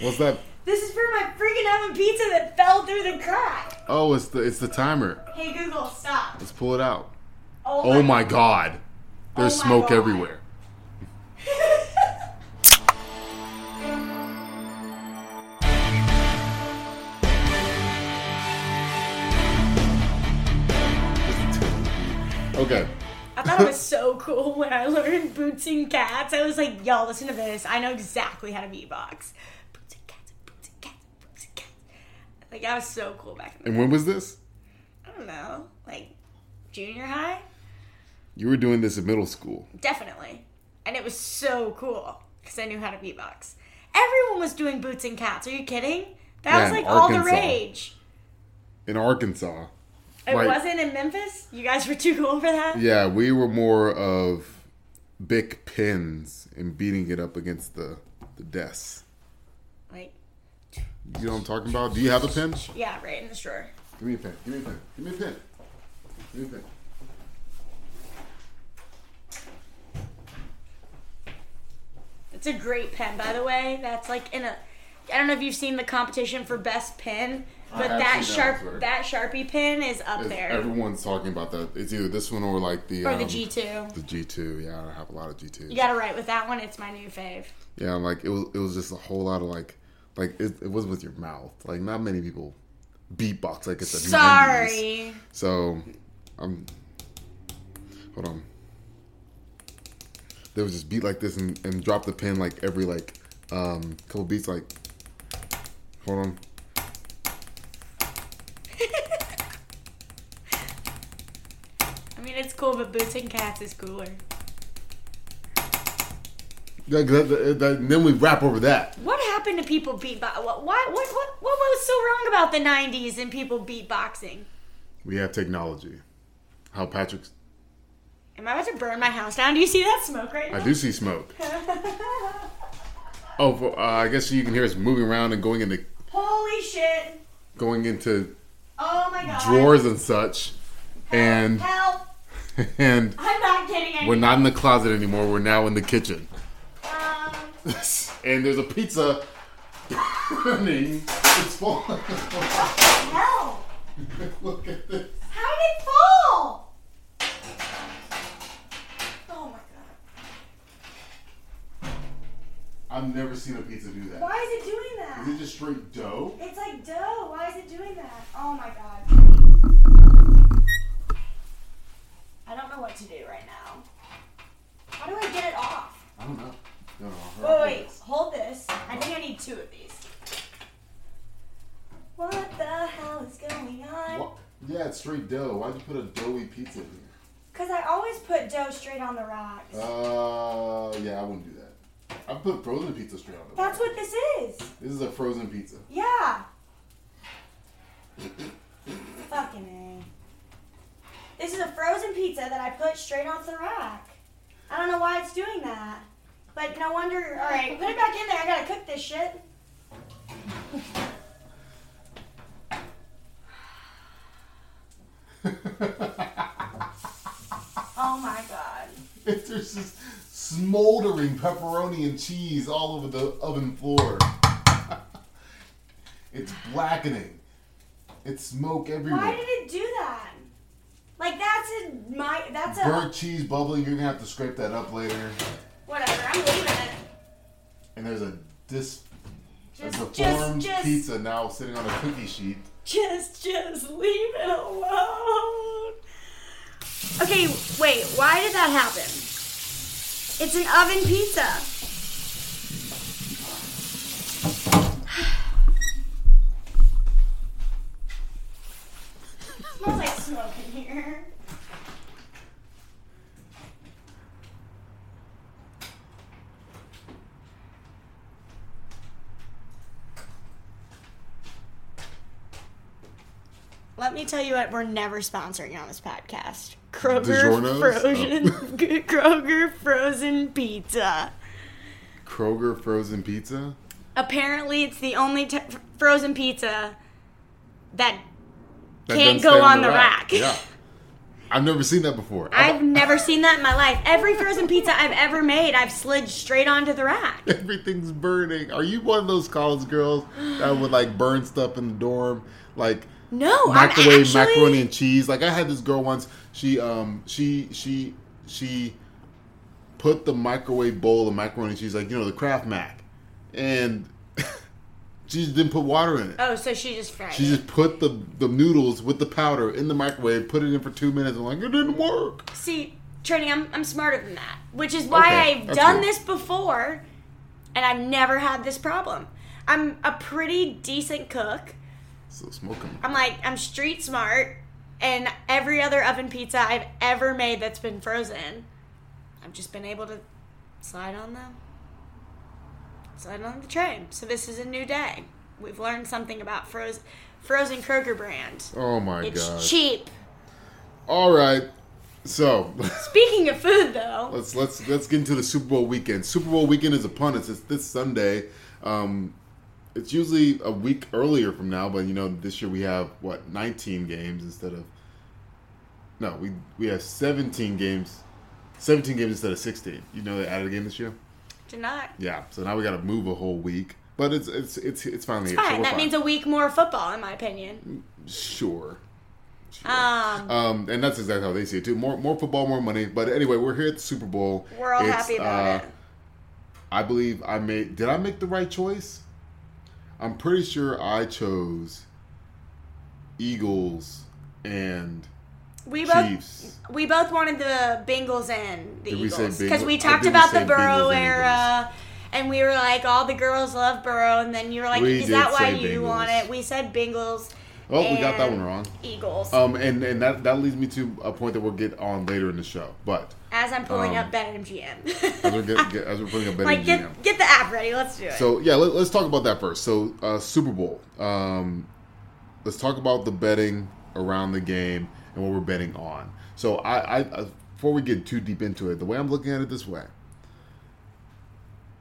What's that? This is for my freaking oven pizza that fell through the crack. Oh, it's the it's the timer. Hey Google, stop. Let's pull it out. Oh, Oh my god. There's Oh my smoke God. everywhere. Okay. I thought it was so cool when I learned boots and cats. I was like, y'all, listen to this. I know exactly how to beatbox. Boots and cats, boots and cats, boots and cats. Like, I was so cool back then. the And when was this? I don't know, like junior high? You were doing this in middle school. Definitely. And it was so cool because I knew how to beatbox. Everyone was doing boots and cats. Are you kidding? That Yeah, was like all the rage. In Arkansas. It Right. wasn't in Memphis? You guys were too cool for that? Yeah, we were more of big pins and beating it up against the the desk. Like, You know what I'm talking about? Do you have a pen? yeah, right in the drawer. Give me a pen. Give me a pen. Give me a pen. Give me a pen. It's a great pen, by the way. That's like in a. I don't know if you've seen the competition for best pen, but that seen that, sharp that sharpie pen is up It's- there. Everyone's talking about that. It's either this one or like the or the um, G two. The G two. Yeah, I have a lot of G twos. You got to write with that one. It's my new fave. Yeah, like it was. It was just a whole lot of like, like it, it was with your mouth. Like not many people beatbox like it's a 90s. Sorry. So, um, hold on. They would just beat like this and, and drop the pin like every like um couple beats. Like, hold on. I mean, it's cool, but boots and cats is cooler. Yeah, 'cause that- that- then we rap over that. What happened to people beatbox? What, what, what, what, what was so wrong about the 90s and people beatboxing? We have technology. How Patrick's. Am I about to burn my house down? Do you see that smoke right now? I do see smoke. Oh, uh, I guess you can hear us moving around and going into Holy shit. going into Oh my god. drawers and such, and Help. and I'm not kidding we're not in the closet anymore. We're now in the kitchen. And there's a pizza burning. It's falling. hell. Look at this. How did it fall? Oh my god. I've never seen a pizza do that. Why is it doing that? Is it just straight dough? It's like dough. Why is it doing that? Oh my god. I don't know what to do right now. How do I get it off? I don't know. No, no, Wait, I'll- wait, hold this. I think I need two of these. What the hell is going on? What? Yeah, it's straight dough. Why'd you put a doughy pizza in here? Because I always put dough straight on the rocks. Uh, yeah, I wouldn't do that. I put frozen pizza straight on the rack. That's what this is. This is a frozen pizza. Yeah. Fucking A. This is a frozen pizza that I put straight off the rack. I don't know why it's doing that. But no wonder. Alright, put it back in there. I gotta cook this shit. Oh my god. If There's just smoldering pepperoni and cheese all over the oven floor. it's blackening. It's smoke everywhere. Why did it do that? Like that's a my that's a Burnt cheese bubbling. You're gonna have to scrape that up later. whatever. I'm leaving it. And there's a dis a Just just deformed just pizza now sitting on a cookie sheet. Just just leave it alone. Okay, wait. Why did that happen? It's an oven pizza. smells like smoke in here. Let me tell you what we're never sponsoring on this podcast. Kroger DiGiorno's? Oh. frozen Kroger frozen pizza. Kroger frozen pizza. Apparently, it's the only t- frozen pizza that That Can't go stay on the rack. Yeah. I've never seen that before. I've never seen that in my life. Every frozen pizza I've ever made, I've slid straight onto the rack. Everything's burning. Are you one of those college girls that would like burn stuff in the dorm, like No, I'm microwave actually. macaroni and cheese? Like I had this girl once. She um she she she put the microwave bowl of macaroni and cheese, like you know the Kraft Mac, and she just didn't put water in it. Oh, so she just fried She it. just put the the noodles with the powder in the microwave, put it in for two minutes, and like it didn't work. See, Trini, I'm, I'm smarter than that, which is why Okay, I've done good. this before, and I've never had this problem. I'm a pretty decent cook. So smoking. I'm like I'm street smart, and every other oven pizza I've ever made that's been frozen, I've just been able to slide on them, slide on the tray. So this is a new day. We've learned something about frozen frozen Kroger brand. Oh my It's god! cheap. All right, so Speaking of food, though, let's let's let's get into the Super Bowl weekend. Super Bowl weekend is upon us. It's this Sunday. Um, it's usually a week earlier from now, but you know this year we have what 19 games instead of no, we we have 17 games, 17 games instead of 16. You know they added a game this year. did not. Yeah, so now we got to move a whole week, but it's it's it's it's finally so Fine. we're that fine. means a week more football, in my opinion. Sure. Sure. Um, Um, and that's exactly how they see it too. More, more football, more money. But anyway, we're here at the Super Bowl. we're all It's, happy about uh, it. I believe I made. Did I make the right choice? I'm pretty sure I chose Eagles and We both Chiefs. we both wanted the Bengals and the Did Eagles because Bengals? we uh, talked about say the Burrow Bengals and era. And we were like, all the girls love Burrow, and then you were like, We "Is that why you Bengals. want it?" We said Bengals. Oh, we got that one wrong. Eagles. Um, and and that that leads me to a point that we'll get on later in the show. But as I'm pulling um, up BetMGM. as we're get, get, as we're putting a bet like, get get the app ready. Let's do it. So yeah, let, us talk about that first. So uh, Super Bowl. Um, let's talk about the betting around the game and what we're betting on. So I, I, I before we get too deep into it, the way I'm looking at it this way.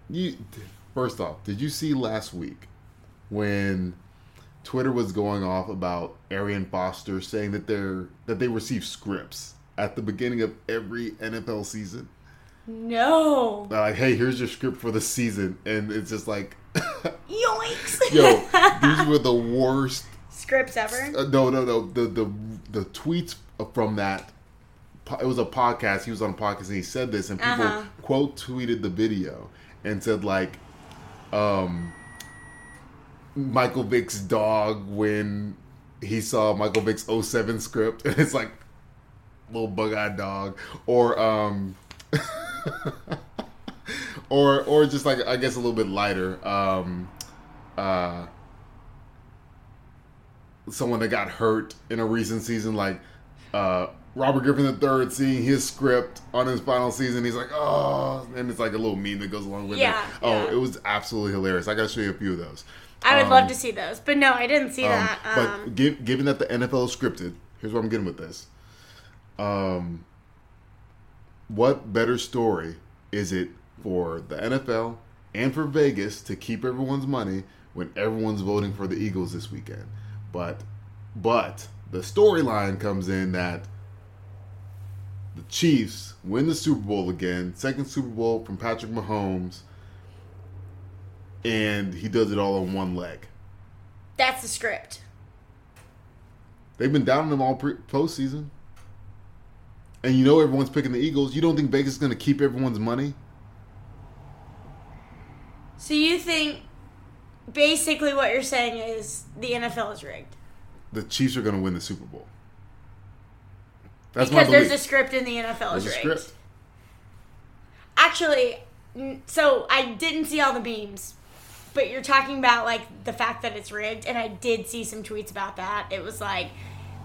You first off, did you see last week when Twitter was going off about Arian Foster saying that they're that they receive scripts at the beginning of every NFL season? no. They're like, hey, here's your script for the season, and it's just like. Yoinks. Yo, these were the worst. Scripts ever. Uh, no, no, no. The the the tweets from that. It was a podcast. He was on a podcast and he said this, and people Uh-huh. quote tweeted the video and said like, um, Michael Vick's dog when he saw Michael Vick's 07 script, and it's like little bug-eyed dog, or um. or or just like I guess a little bit lighter. Um, uh, someone that got hurt in a recent season, like uh, Robert Griffin III, seeing his script on his final season, he's like, oh, and it's like a little meme that goes along with Yeah, it. Oh, yeah. it was absolutely hilarious. I got to show you a few of those. I would Um, love to see those, but no, I didn't see um, that. Um, but gi- given that the NFL is scripted, here's what I'm getting with this. Um, what better story is it for the NFL and for Vegas to keep everyone's money when everyone's voting for the Eagles this weekend? But, but the storyline comes in that the Chiefs win the Super Bowl again, second Super Bowl from Patrick Mahomes, and he does it all on one leg. that's the script. They've been down them all pre- postseason. And you know everyone's picking the Eagles. You don't think Vegas is going to keep everyone's money? So you think basically what you're saying is the NFL is rigged The Chiefs are going to win the Super Bowl. That's because there's a script in the NFL There's is rigged. Actually, so I didn't see all the memes, but you're talking about like the fact that it's rigged, and I did see some tweets about that. It was like.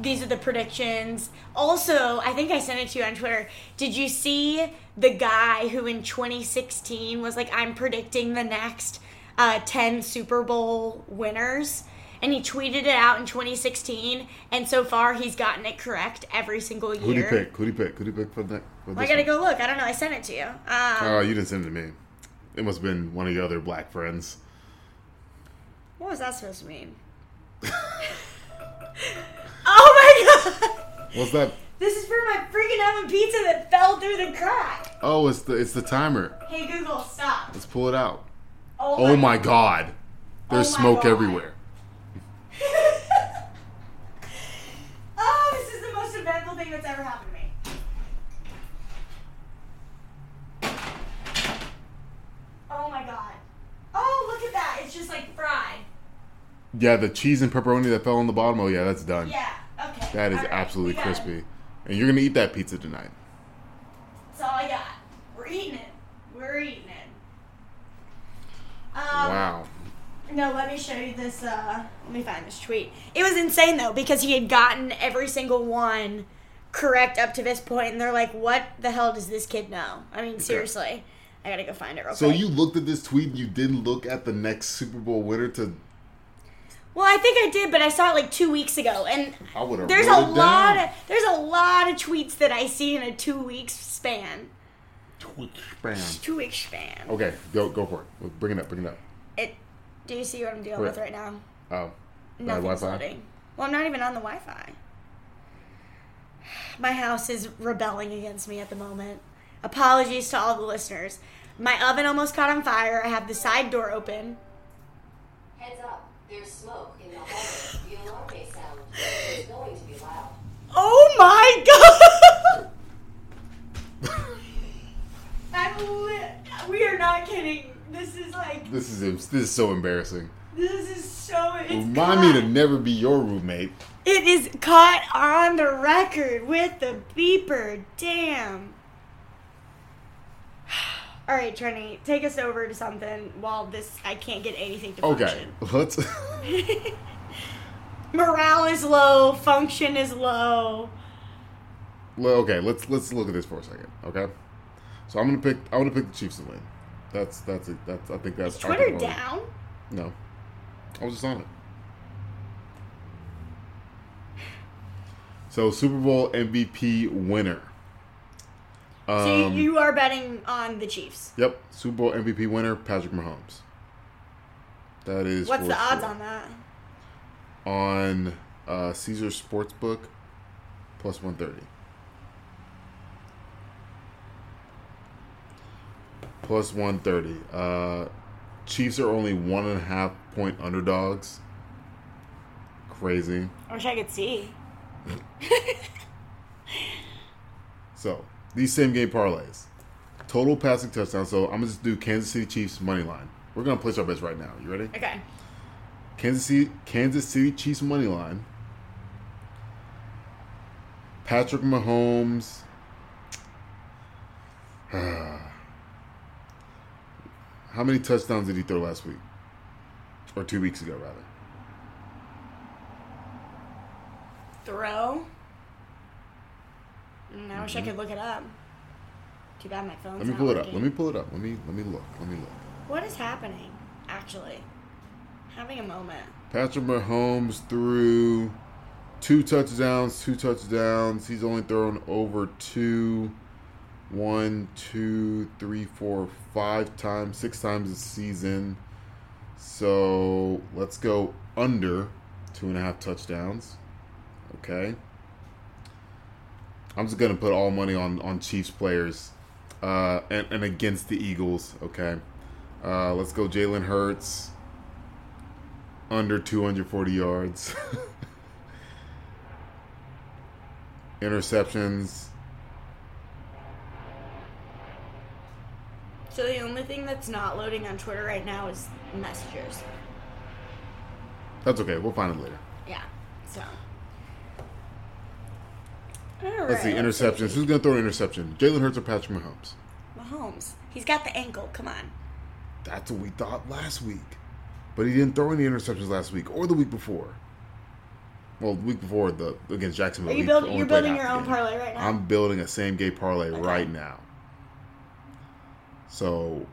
These are the predictions. Also, I think I sent it to you on Twitter. Did you see the guy who in 2016 was like, I'm predicting the next uh, 10 Super Bowl winners? And he tweeted it out in 2016, and so far he's gotten it correct every single year. Who'd he pick? Who'd he pick? Who'd he pick for that? For I gotta one? go look. I don't know. I sent it to you. Um, Oh, you didn't send it to me. It must have been one of your other black friends. What was that supposed to mean? oh my god! What's that? This is for my freaking oven pizza that fell through the crack. Oh, it's the it's the timer. Hey Google, stop. Let's pull it out. Oh, Oh my god. There's Oh my smoke God. everywhere. oh, this is the most eventful thing that's ever happened to me. Oh my god. Oh, look at that. It's just like fried. Yeah, the cheese and pepperoni that fell on the bottom. Oh yeah, that's done. Yeah, okay. That is right, absolutely it. crispy. And you're gonna eat that pizza tonight. That's all I got. We're eating it. We're eating it. Um, wow. No, let me show you this. Uh, let me find this tweet. It was insane though because he had gotten every single one correct up to this point, and they're like, "What the hell does this kid know?" I mean, seriously, I gotta go find it real So quick. you looked at this tweet and you didn't look at the next Super Bowl winner to well, I think I did, but I saw it like two weeks ago, and I would have there's a it lot down. of there's a lot of tweets that I see in a two weeks span. Tweet span. Two week span. Okay, go go for it. Bring it up, bring it up. It. Do you see what I'm dealing Wait. with right now? Oh. Bad Nothing's Wi-Fi? loading. Well, I'm not even on the Wi-Fi. My house is rebelling against me at the moment. Apologies to all the listeners. My oven almost caught on fire. I have the side door open. Heads up, there's smoke in the hallway. The alarm may sound. It's going to be loud. Oh my god! I'm li- we are not kidding. This is like This is this is so embarrassing. this is so. It's Remind me to never be your roommate. It is caught on the record with the beeper. Damn. All right, Trini, take us over to something while this I can't get anything to Okay, function. let's. Morale is low, function is low. well, okay, let's let's look at this for a second. Okay, so I'm gonna pick. I want to pick the Chiefs to win. That's that's it. That's I think that's Is Twitter I think I'm- down? No, I was just on it. So Super Bowl MVP winner. Um, So you, you are betting on the Chiefs. Yep, Super Bowl MVP winner Patrick Mahomes. That is. What's the odds sure. on that? On uh, Caesar Sportsbook, plus one thirty. Plus one thirty. Uh, Chiefs are only one and a half point underdogs. Crazy. I wish I could see. So these same game parlays, total passing touchdowns. So I'm gonna just do Kansas City Chiefs money line. We're gonna place our bets right now. You ready? Okay. Kansas City, Kansas City Chiefs money line. Patrick Mahomes. How many touchdowns did he throw last week? Or two weeks ago, rather. Throw. Mm, I wish I could look it up. Too bad my phone's Let me not pull it up. Let me pull it up. Let me let me look. Let me look. What is happening? Actually, having a moment. Patrick Mahomes threw two touchdowns, two touchdowns. He's only thrown over two, one, two, three, four, five times, six times this season. So let's go under two and a half touchdowns. Okay. I'm just gonna put all money on on Chiefs players, uh, and, and against the Eagles. Okay. Uh, let's go Jalen Hurts under 240 yards. Interceptions. So the only thing that's not loading on Twitter right now is messages. That's okay. We'll find it later. Yeah. So. Let's see. Interceptions. Who's going to throw an interception? Jalen Hurts or Patrick Mahomes? Mahomes. He's got the ankle. Come on. That's what we thought last week. But he didn't throw any interceptions last week or the week before. Well, the week before the against Jacksonville. Are you only You're building your own game. parlay right now. I'm building a same game parlay Okay. right now. So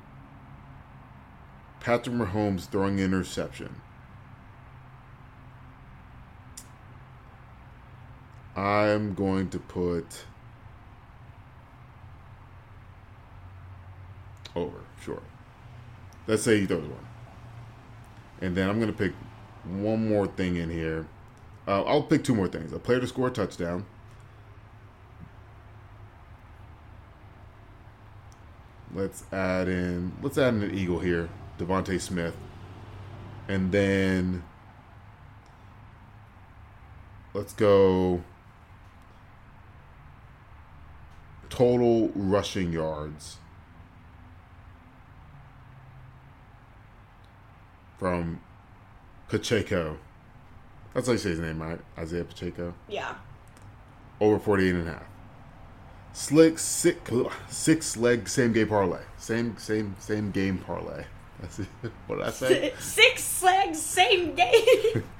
Patrick Mahomes throwing an interception. I'm going to put over, sure. Let's say he throws one. And then I'm going to pick one more thing in here. Uh, I'll pick two more things a player to score a touchdown. Let's add in let's add in an eagle here, DeVonta Smith, and then let's go. Total rushing yards from Pacheco. That's how you say his name, right? Isaiah Pacheco. Yeah. Over 48 and a half. Slick six six leg same game parlay. Same same same game parlay. That's it. What did I say? Six legs, same game.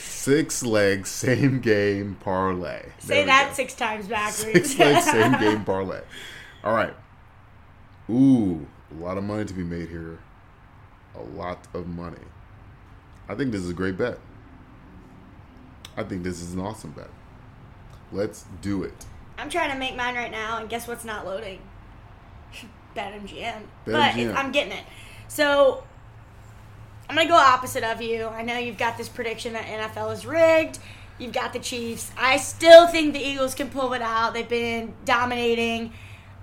Six leg same game parlay. Say that go. six times backwards. Six leg same game parlay. All right. Ooh, a lot of money to be made here. A lot of money. I think this is a great bet. I think this is an awesome bet. Let's do it. I'm trying to make mine right now, and guess what's not loading? BetMGM. but BetMGM. it, I'm getting it. So I'm gonna go opposite of you. I know you've got this prediction that NFL is rigged. You've got the Chiefs. I still think the Eagles can pull it out. They've been dominating.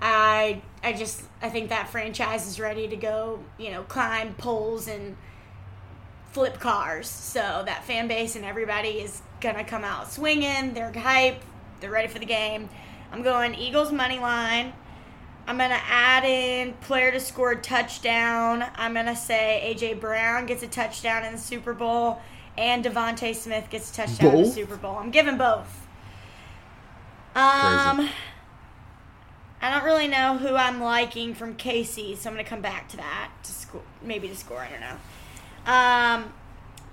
I I just I think that franchise is ready to go. You know, climb poles and flip cars. So that fan base and everybody is gonna come out swinging. They're hype. They're ready for the game. I'm going Eagles money line. I'm gonna add in player to score a touchdown. I'm gonna say AJ Brown gets a touchdown in the Super Bowl, and DeVonta Smith gets a touchdown in the Super Bowl. I'm giving both. Um, Crazy. I don't really know who I'm liking from Casey, so I'm gonna come back to that to score, maybe to score. I don't know. Um,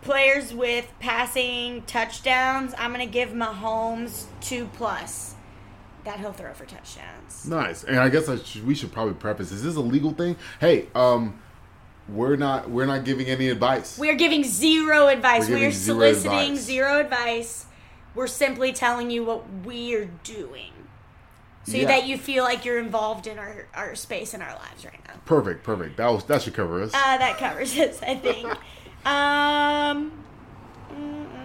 players with passing touchdowns. I'm gonna give Mahomes two plus. That he'll throw for touchdowns. Nice. And I guess I should, we should probably preface: Is this a legal thing? Hey, um, we're not we're not giving any advice. We are giving zero advice. We're we're zero soliciting advice. zero advice. We're simply telling you what we're doing. So Yeah. that you feel like you're involved in our, our space in our lives right now. Perfect, perfect. That was that should cover us. Uh, that covers us, I think. um, mm, mm, mm,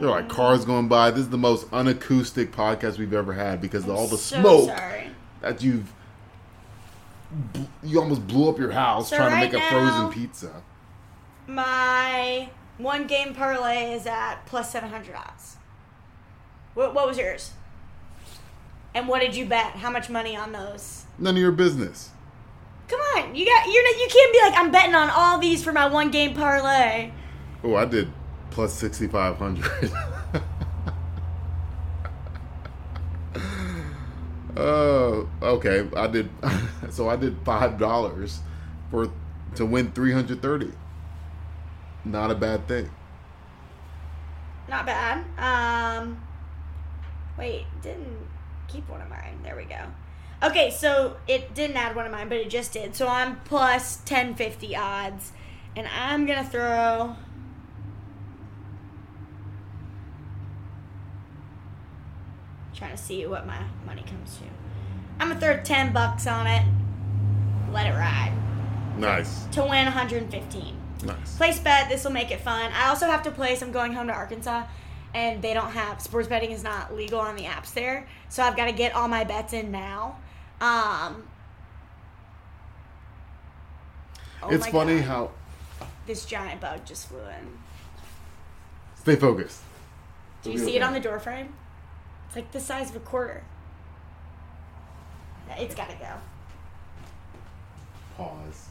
There are like cars going by. This is the most unacoustic podcast we've ever had because of all the so smoke sorry. that you've you almost blew up your house So trying right to make a frozen pizza. My one game parlay is at plus 700 odds. What, what was yours? And what did you bet? How much money on those? None of your business. Come on, you got you're not, you can't be like I'm betting on all these for my one game parlay. Oh, I did plus sixty five hundred. Oh, okay. I did. So I did five dollars for to win three hundred thirty. Not a bad thing. Not bad. Um, wait, didn't keep one of mine. There we go. Okay, so it didn't add one of mine, but it just did. So I'm plus 1050 odds, and I'm gonna throw. Trying to see what my money comes to. I'm gonna throw 10 bucks on it. Let it ride Nice, to win 115 nice. place bet. This will make it fun. I also have to place. I'm going home to Arkansas, and they don't have sports betting is not legal on the apps there. So I've got to get all my bets in now. Um, oh it's funny God. how this giant bug just flew in. stay focused. Do you see it on the door frame? It's like the size of a quarter. It's got to go. Pause.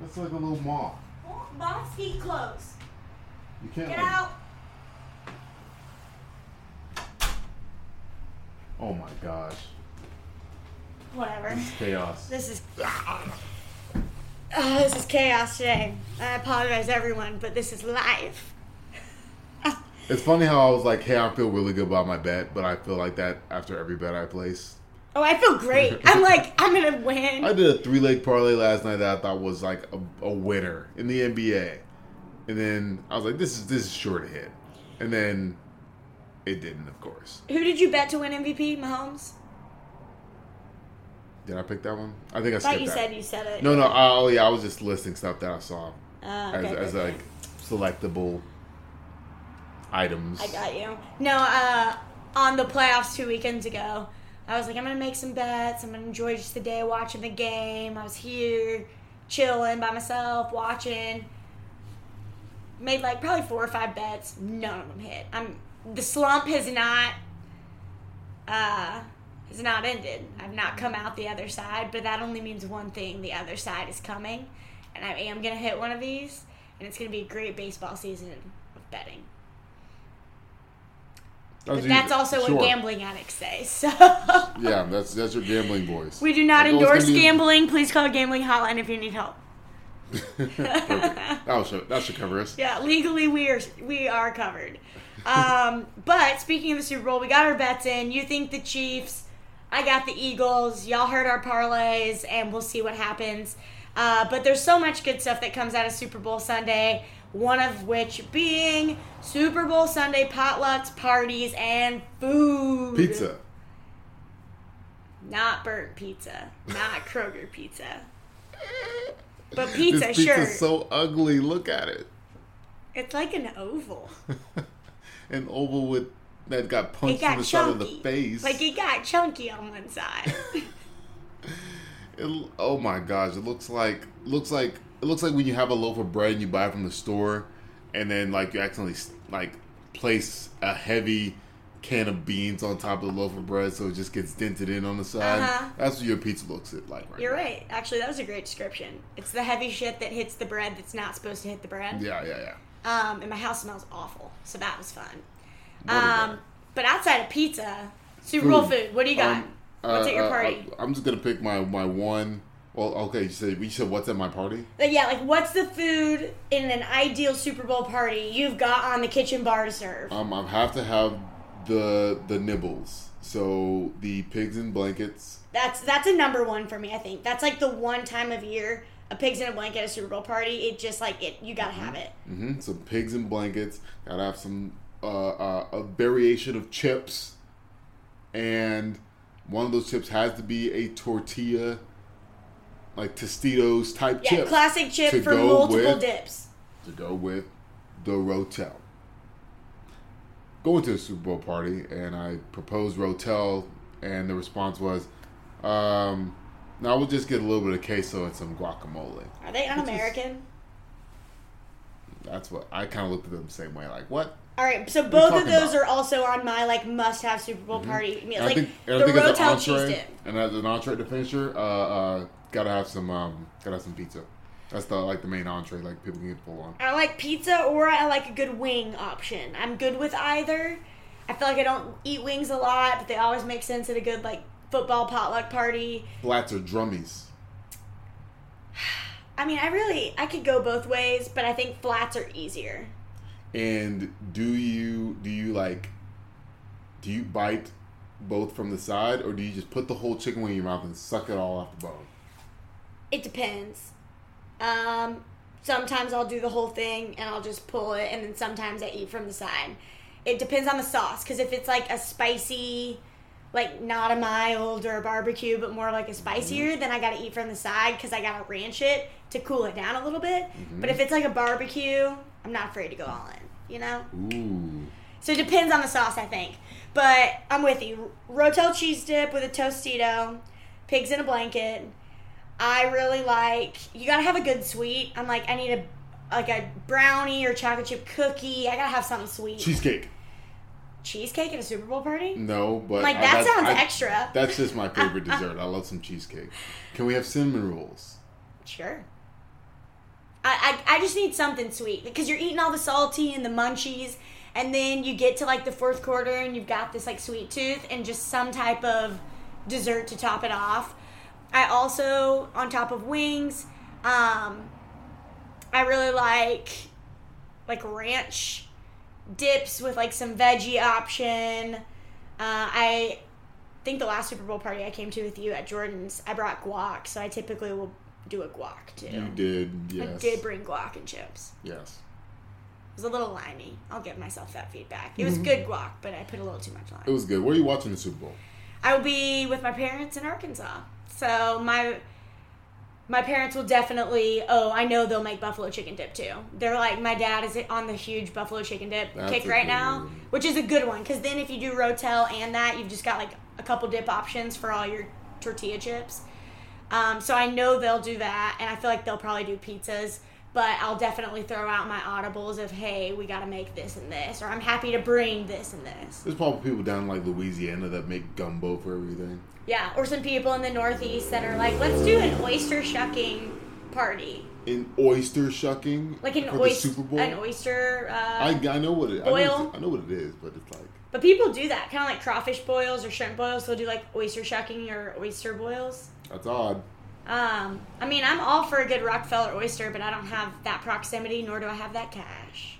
That's like a little moth. Mom's feet close. You can't. Get like- out. Oh my gosh, Whatever. this is chaos. This is oh, this is chaos today. I apologize, everyone, but this is live. It's funny how I was like, "Hey, I feel really good about my bet," but I feel like that after every bet I place. Oh, I feel great. I'm like, I'm gonna win. I did a three leg parlay last night that I thought was like a, a winner in the NBA, and then I was like, "This is this is sure to hit," and then it didn't. Of course, Who did you bet to win MVP? Mahomes. did I pick that one? I think I I thought you that. said you said it. No, no. Oh, yeah. I was just listing stuff that I saw Uh, as, okay, as okay. like selectable items. I got you. No, uh, on the playoffs two weekends ago, I was like, I'm gonna make some bets. I'm gonna enjoy just the day watching the game. I was here, chilling by myself, watching. Made like probably four or five bets. None of them hit. I'm the slump has not uh has not ended. I've not come out the other side, but that only means one thing: the other side is coming, and I am gonna hit one of these, and it's gonna be a great baseball season of betting. But that's also sure. what gambling addicts say. So Yeah, that's that's your gambling voice. we do not oh, endorse be- gambling. Please call a gambling hotline if you need help. That'll show, that should cover us. Yeah, legally we are we are covered. Um, but speaking of the Super Bowl, we got our bets in. You think the Chiefs? I got the Eagles. Y'all heard our parlays, and we'll see what happens. Uh, but there's so much good stuff that comes out of Super Bowl Sunday. One of which being Super Bowl Sunday potlucks, parties, and food. Pizza. Not burnt pizza. Not Kroger pizza. But pizza, this sure. pizza's so ugly. Look at it. It's like an oval. An oval with that got punched in got the side of chunky. the face. Like it got chunky on one side. It, oh my gosh! It looks like looks like it looks like when you have a loaf of bread and you buy it from the store, and then like you accidentally like place a heavy can of beans on top of the loaf of bread, so it just gets dented in on the side. Uh-huh. That's what your pizza looks like right You're now. right. Actually, that was a great description. It's the heavy shit that hits the bread that's not supposed to hit the bread. Yeah, yeah, yeah. Um, and my house smells awful, so that was fun. Um, but outside of pizza, Super Bowl food. What do you got? Um, What's uh, at your uh, party? I'm just gonna pick my my one. Well, okay. You said you said what's at my party? Like, yeah, like what's the food in an ideal Super Bowl party you've got on the kitchen bar to serve? Um, I have to have the the nibbles. So the pigs in blankets. That's that's a number one for me. I think that's like the one time of year a pigs in a blanket at a Super Bowl party. It just like it. You gotta have it. Mm-hmm. Some pigs in blankets. Gotta have some uh, uh, a variation of chips, and one of those chips has to be a tortilla, like Tostitos type Yeah, chip. classic chip to for multiple with- dips. to go with the Rotel. Going to a Super Bowl party, and I proposed Rotel, and the response was, um, "No, we'll just get a little bit of queso and some guacamole." Are they un-American? That's what I kind of looked at them the same way. Like, what? All right, so both of those about? are also on my like must-have Super Bowl party meal. Like I think, the think as an Rotel cheese dip. and as an entree to uh, uh, gotta have some, um, gotta have some pizza. That's the like the main entree, like people can get full on. I like pizza or I like a good wing option. I'm good with either. I feel like I don't eat wings a lot, but they always make sense at a good like football potluck party. Flats or drummies. I mean, I really I could go both ways, but I think flats are easier. And do you do you like do you bite both from the side or do you just put the whole chicken wing in your mouth and suck it all off the bone? It depends. Um, sometimes I'll do the whole thing and I'll just pull it, and then sometimes I eat from the side. It depends on the sauce, because if it's like a spicy, like not a mild or a barbecue, but more like a spicier, then I gotta eat from the side because I gotta ranch it to cool it down a little bit. But if it's like a barbecue, I'm not afraid to go all in, you know? Ooh. So it depends on the sauce, I think. But I'm with you. Rotel cheese dip with a Tostito, pigs in a blanket. I really like. You gotta have a good sweet. I'm like, I need a like a brownie or chocolate chip cookie. I gotta have something sweet. Cheesecake. Cheesecake at a Super Bowl party? No, but Like I- that that's- sounds I- extra. That's just my favorite dessert. I love some cheesecake. Can we have cinnamon rolls? Sure. I, I, I just need something sweet because you're eating all the salty and the munchies, and then you get to like the fourth quarter and you've got this like sweet tooth and just some type of dessert to top it off. I also, on top of wings, um, I really like like ranch dips with like some veggie option. Uh, I think the last Super Bowl party I came to with you at Jordan's, I brought guac, so I typically will do a guac too. You did, yes. I did bring guac and chips. Yes. It was a little limey. I'll give myself that feedback. It was mm-hmm. good guac, but I put a little too much lime. It was good. Where are you watching the Super Bowl? I will be with my parents in Arkansas. So my my parents will definitely. Oh, I know they'll make buffalo chicken dip too. They're like my dad is on the huge buffalo chicken dip That's kick right now, one. which is a good one because then if you do rotel and that, you've just got like a couple dip options for all your tortilla chips. Um, so I know they'll do that, and I feel like they'll probably do pizzas. But I'll definitely throw out my audibles of hey, we got to make this and this, or I'm happy to bring this and this. There's probably people down in like Louisiana that make gumbo for everything. Yeah, or some people in the Northeast that are like, let's do an oyster shucking party, An oyster shucking, like an oyster, Super Bowl. an oyster. Uh, I, I know what it. I know. I know what it is, but it's like but people do that, kind of like crawfish boils or shrimp boils. They'll do like oyster shucking or oyster boils. That's odd. Um, I mean, I'm all for a good Rockefeller oyster, but I don't have that proximity, nor do I have that cash.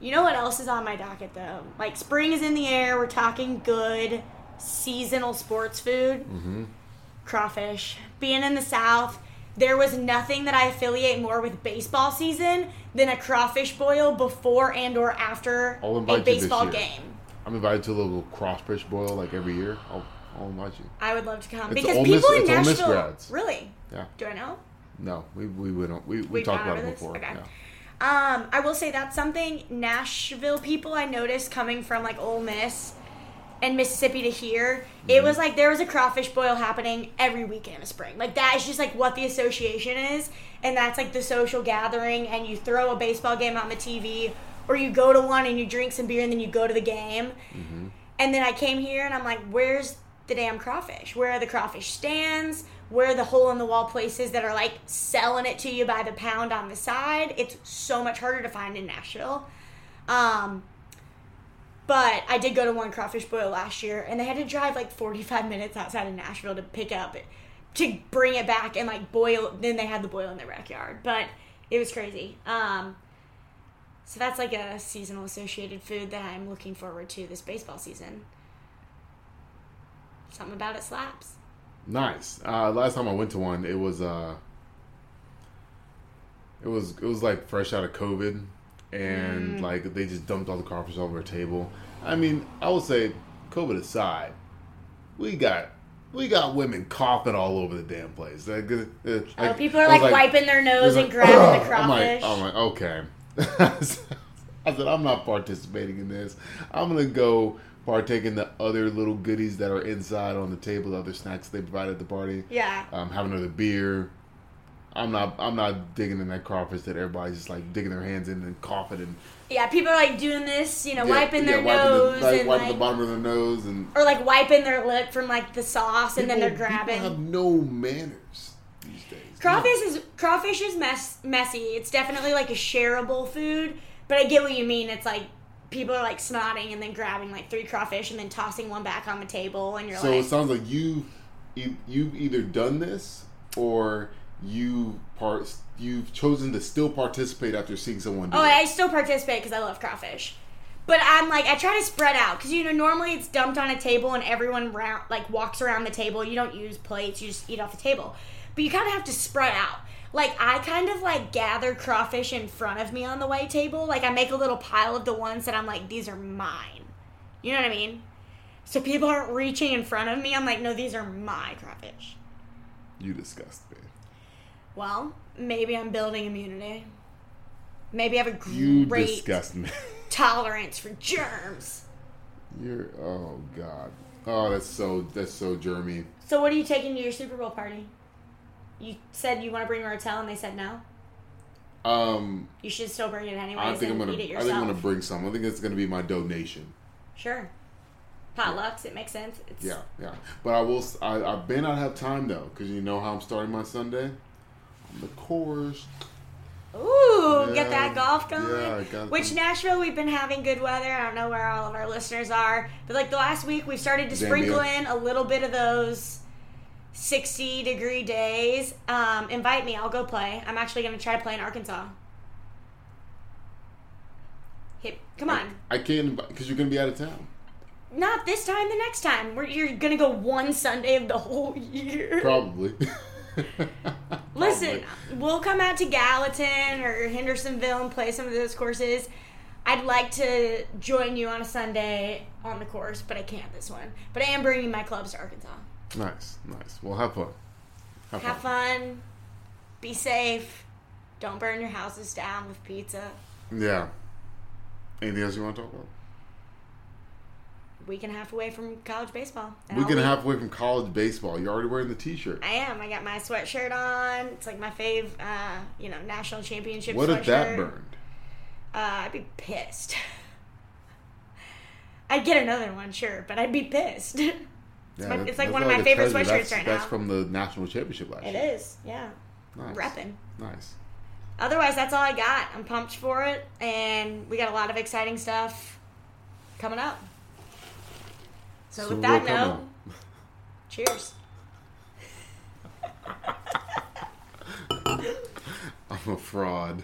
You know what else is on my docket though? Like spring is in the air. We're talking good seasonal sports food. Mm-hmm. Crawfish. Being in the South, there was nothing that I affiliate more with baseball season than a crawfish boil before and or after a invite you this baseball game. I'm invited to a little crawfish boil like every year. I'll, I'll invite you. I would love to come It's because Ole Miss- people in Nashville. Really? Yeah. Do I know? No, we we wouldn't. We we talked about it before. Okay. Yeah. Um, I will say that's something Nashville people I noticed coming from like Ole Miss and Mississippi to here. It Mm-hmm. was like there was a crawfish boil happening every weekend of spring. Like that is just like what the association is, and that's like the social gathering. And you throw a baseball game on the TV, or you go to one and you drink some beer and then you go to the game. Mm-hmm. And then I came here and I'm like, where's the damn crawfish? Where are the crawfish stands? Where the hole in the wall places that are like selling it to you by the pound on the side? It's so much harder to find in Nashville. Um, but I did go to one crawfish boil last year and they had to drive like 45 minutes outside of Nashville to pick up it, to bring it back and like boil. Then they had the boil in their backyard. But it was crazy. Um, so that's like a seasonal associated food that I'm looking forward to this baseball season. Something about it slaps. Nice. Uh, last time I went to one, it was uh, it was it was like fresh out of COVID, and like they just dumped all the crawfish over a table. I mean, I would say, COVID aside, we got we got women coughing all over the damn place. Like, uh, uh, Oh, people are was like, wiping their nose and like, grabbing the I'm crawfish. like, I'm like, okay. I said, I'm not participating in this. I'm gonna go partake in the other little goodies that are inside on the table, the other snacks they provided at the party. yeah. Um, have another beer. I'm not. I'm not digging in that crawfish that everybody's just like digging their hands in and coughing and Yeah, people are like doing this, you know, yeah, wiping yeah, their wiping nose the, like, and wiping like, the bottom of their nose and or like wiping their lip from like the sauce, and then they're grabbing. People have no manners these days. Crawfish is crawfish is mess, messy. It's definitely like a shareable food, but I get what you mean. It's like people are like snotting and then grabbing like three crawfish and then tossing one back on the table, and you're So like, So it sounds like you, you you've either done this or you part you've chosen to still participate after seeing someone do oh, it. I still participate because I love crawfish. But I'm like, I try to spread out because you know normally it's dumped on a table and everyone round like walks around the table. You don't use plates; you just eat off the table. But you kind of have to spread out. Like I kind of like gather crawfish in front of me on the white table. Like I make a little pile of the ones that I'm like, these are mine. You know what I mean? So people aren't reaching in front of me. I'm like, no, these are my crawfish. You disgust me. Well, maybe I'm building immunity. Maybe I have a You great disgust me. tolerance for germs. You're oh god. Oh, that's so that's so germy. So, what are you taking to your Super Bowl party? You said you want to bring a Rotel, and they said no. Um, You should still bring it anyway. I think I'm gonna. I think I'm gonna bring some. I think it's gonna be my donation. Sure. Potlucks, it makes sense. It's, Yeah, yeah. But I will. I may not have time though, because you know how I'm starting my Sunday. On the course. Ooh, Yeah, get that golf going. yeah, I got Which them. Nashville, we've been having good weather. I don't know where all of our listeners are, but like the last week, we've started to sprinkle in a little bit of those 60 degree days. Um, invite me, I'll go play. I'm actually going to try to play in Arkansas. Hit, come on. I can't because you're gonna be out of town. Not this time, the next time. We're, you're going to go one Sunday of the whole year. Probably. Listen, Probably. we'll come out to Gallatin or Hendersonville and play some of those courses. I'd like to join you on a Sunday on the course, but I can't this one. But I am bringing my clubs to Arkansas. Nice, nice. Well, have fun. Have, Have fun. fun. Be safe. Don't burn your houses down with pizza. Yeah. Anything else you want to talk about? week and a half away from college baseball. Week and a half away from college baseball. You're already wearing the T-shirt. I am. I got my sweatshirt on. It's like my fave, uh, you know, national championship. What if that burned? Uh, I'd be pissed. I'd get another one, sure, but I'd be pissed. it Yeah, my- that- it's like one of my favorite treasure. sweatshirts that's, right That's now. That's from the national championship last year. is, yeah. Nice. Repping. Nice. Otherwise, that's all I got. I'm pumped for it, and we got a lot of exciting stuff coming up. So, with that note, cheers. I'm a fraud.